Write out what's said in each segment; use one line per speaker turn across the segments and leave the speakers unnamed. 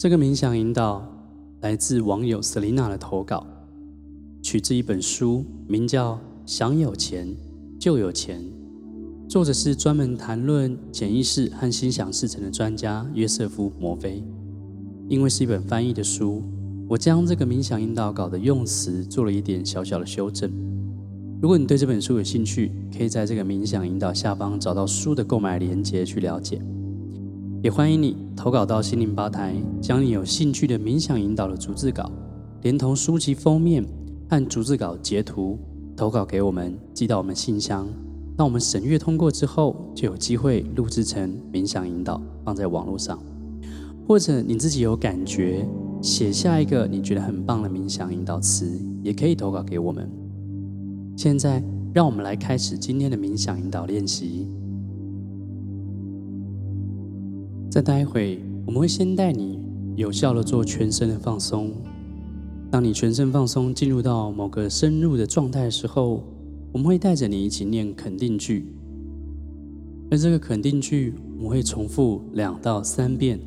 这个冥想引导来自网友 Selina 的投稿，取自一本书，名叫《想有钱就有钱》，作者是专门谈论潜意识和心想事成的专家约瑟夫·摩菲。因为是一本翻译的书，我将这个冥想引导稿的用词做了一点小小的修正。如果你对这本书有兴趣，可以在这个冥想引导下方找到书的购买链接去了解。也欢迎你投稿到心灵吧台，将你有兴趣的冥想引导的逐字稿，连同书籍封面和逐字稿截图投稿给我们，寄到我们信箱。那我们审阅通过之后，就有机会录制成冥想引导，放在网络上。或者你自己有感觉，写下一个你觉得很棒的冥想引导词，也可以投稿给我们。现在，让我们来开始今天的冥想引导练习。再待会，我们会先带你有效地做全身的放松。当你全身放松，进入到某个深入的状态的时候，我们会带着你一起念肯定句。而这个肯定句，我们会重复两到三遍，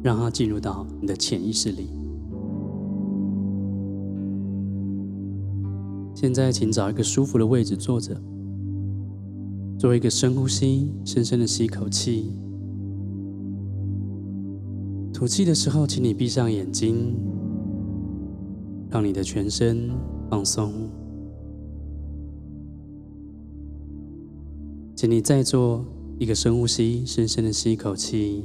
让它进入到你的潜意识里。现在，请找一个舒服的位置坐着，做一个深呼吸，深深的吸一口气。吐气的时候，请你闭上眼睛，让你的全身放松。请你再做一个深呼吸，深深的吸一口气。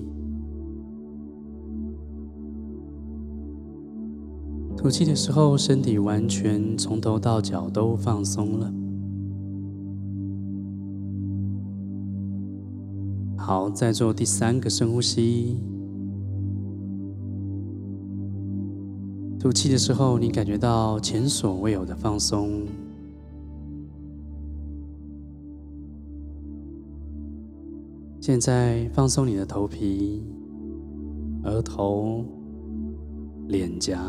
吐气的时候，身体完全从头到脚都放松了。好，再做第三个深呼吸。吐气的时候，你感觉到前所未有的放松。现在放松你的头皮、额头、脸颊、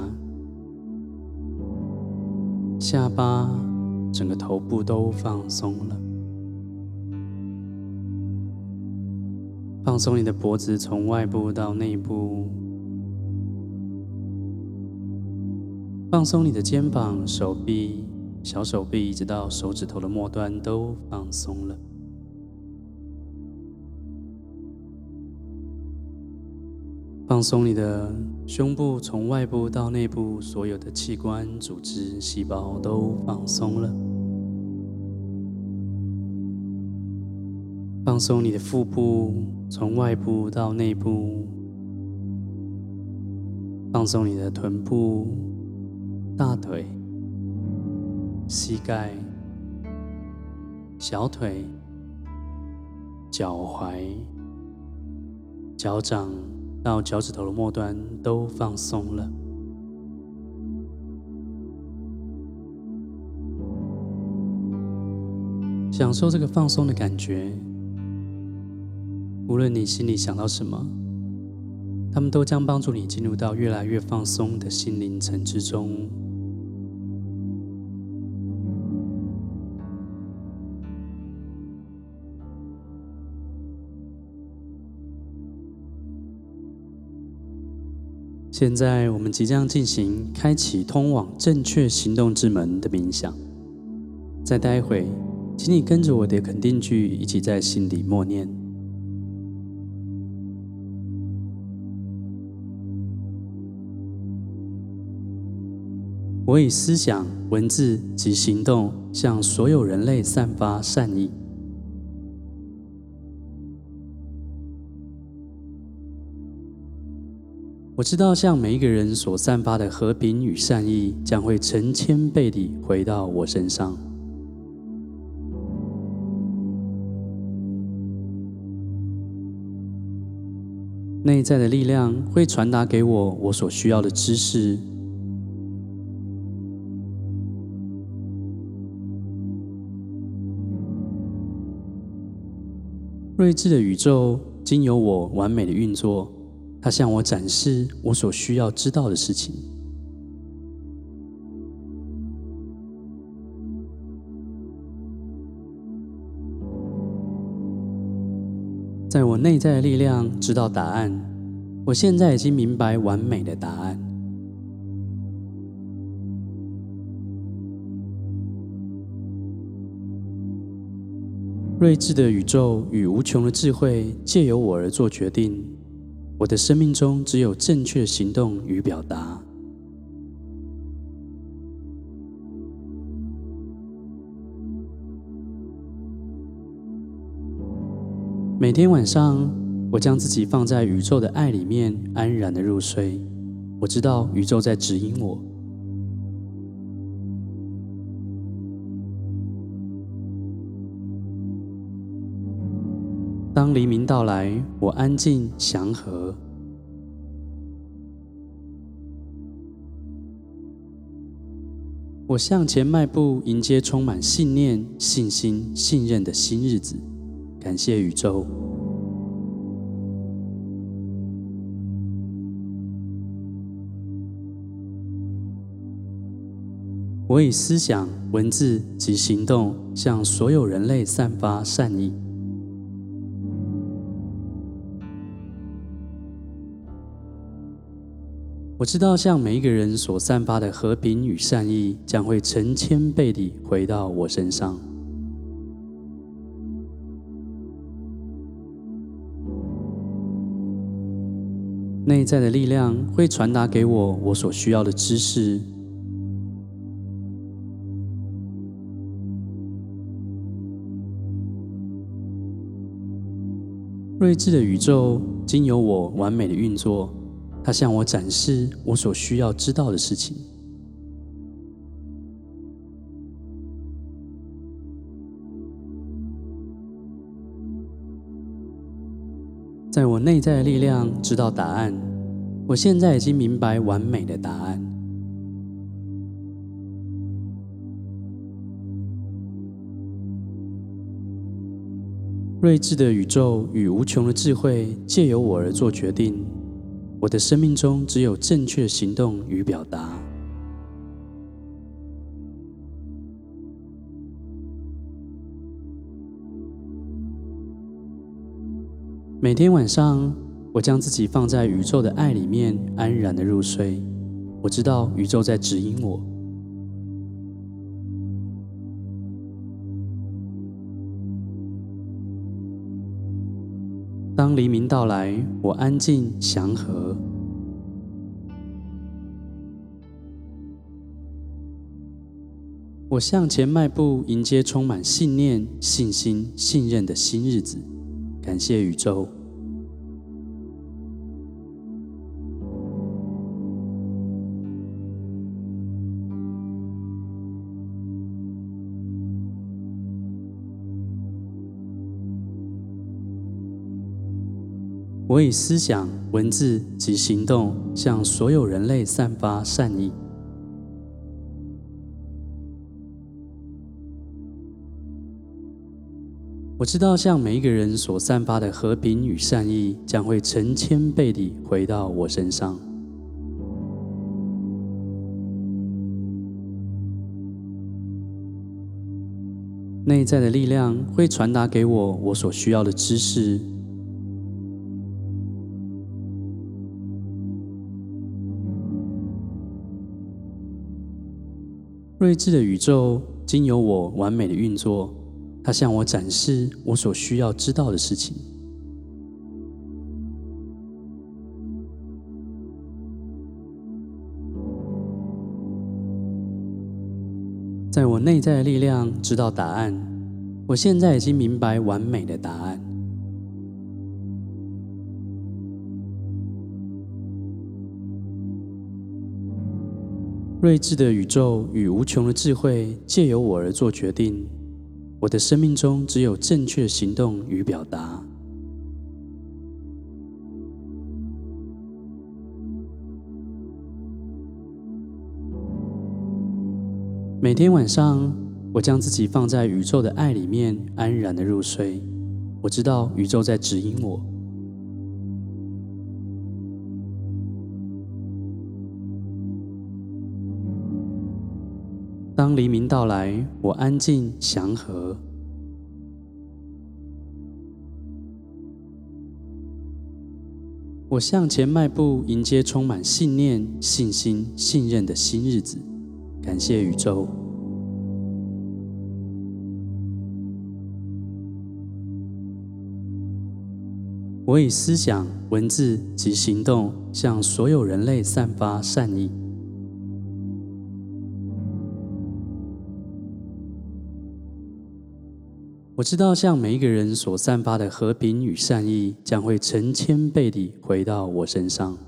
下巴，整个头部都放松了。放松你的脖子，从外部到内部。放松你的肩膀、手臂、小手臂，一直到手指头的末端都放松了。放松你的胸部，从外部到内部，所有的器官、组织、细胞都放松了。放松你的腹部，从外部到内部。放松你的臀部。大腿、膝盖、小腿、脚踝、脚掌到脚趾头的末端都放松了。享受这个放松的感觉。无论你心里想到什么，他们都将帮助你进入到越来越放松的心灵层之中。现在我们即将进行开启通往正确行动之门的冥想。再待会，请你跟着我的肯定句一起在心里默念：我以思想、文字及行动向所有人类散发善意。我知道，向每一个人所散发的和平与善意，将会成千倍地回到我身上。内在的力量会传达给我我所需要的知识。睿智的宇宙经由我完美的运作。他向我展示我所需要知道的事情。在我内在的力量知道答案，我现在已经明白完美的答案。睿智的宇宙与无穷的智慧借由我而做决定。我的生命中只有正确行动与表达。每天晚上，我将自己放在宇宙的爱里面，安然的入睡。我知道宇宙在指引我。当黎明到来，我安静祥和。我向前迈步，迎接充满信念、信心、信任的新日子。感谢宇宙。我以思想、文字及行动，向所有人类散发善意。我知道，向每一个人所散发的和平与善意，将会成千倍地回到我身上。内在的力量会传达给我我所需要的知识。睿智的宇宙经由我完美的运作。他向我展示我所需要知道的事情。在我内在的力量知道答案。我现在已经明白完美的答案。睿智的宇宙与无穷的智慧借由我而做决定。我的生命中只有正确行动与表达。每天晚上，我将自己放在宇宙的爱里面，安然的入睡。我知道宇宙在指引我。当黎明到来，我安静祥和。我向前迈步，迎接充满信念、信心、信任的新日子。感谢宇宙。我以思想、文字及行动，向所有人类散发善意。我知道，向每一个人所散发的和平与善意，将会成千倍地回到我身上。内在的力量会传达给我我所需要的知识。睿智的宇宙经由我完美的运作，它向我展示我所需要知道的事情。在我内在的力量知道答案，我现在已经明白完美的答案。睿智的宇宙与无穷的智慧借由我而做决定。我的生命中只有正确的行动与表达。每天晚上，我将自己放在宇宙的爱里面，安然的入睡。我知道宇宙在指引我。当黎明到来，我安静祥和。我向前迈步，迎接充满信念、信心、信任的新日子。感谢宇宙。我以思想、文字及行动向所有人类散发善意。我知道，向每一个人所散发的和平与善意，将会成千倍地回到我身上。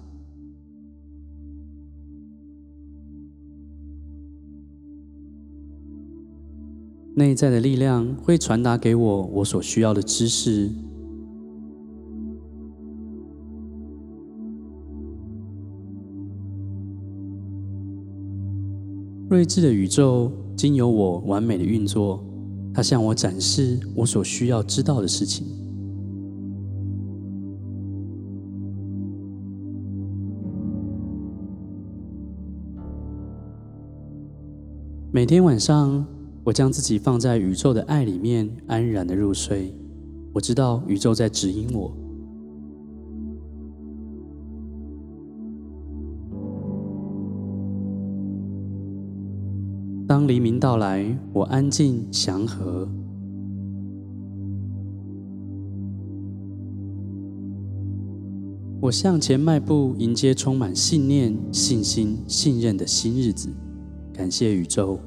内在的力量会传达给我我所需要的知识。睿智的宇宙经由我完美的运作。他向我展示我所需要知道的事情。每天晚上，我将自己放在宇宙的爱里面，安然的入睡。我知道宇宙在指引我。黎明到来，我安静祥和。我向前迈步，迎接充满信念、信心、信任的新日子。感谢宇宙。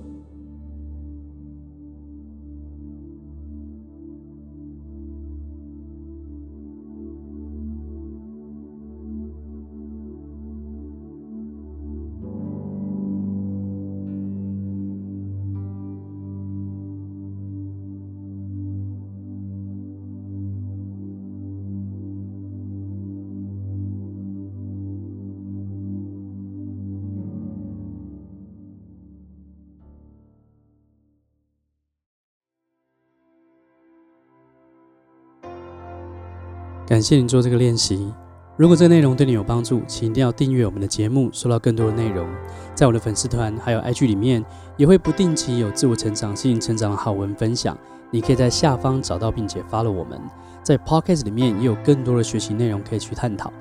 感谢你做这个练习。如果这个内容对你有帮助，请一定要订阅我们的节目，收到更多的内容。在我的粉丝团还有 IG 里面，也会不定期有自我成长、心灵成长的好文分享。你可以在下方找到并且发了我们。在 Podcast 里面也有更多的学习内容可以去探讨。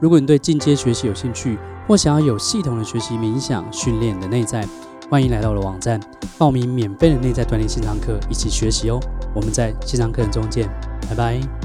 如果你对进阶学习有兴趣，或想要有系统的学习冥想训练你的内在，欢迎来到我的网站报名免费的内在锻炼线上课，一起学习哦。我们在线上课程中见，拜拜。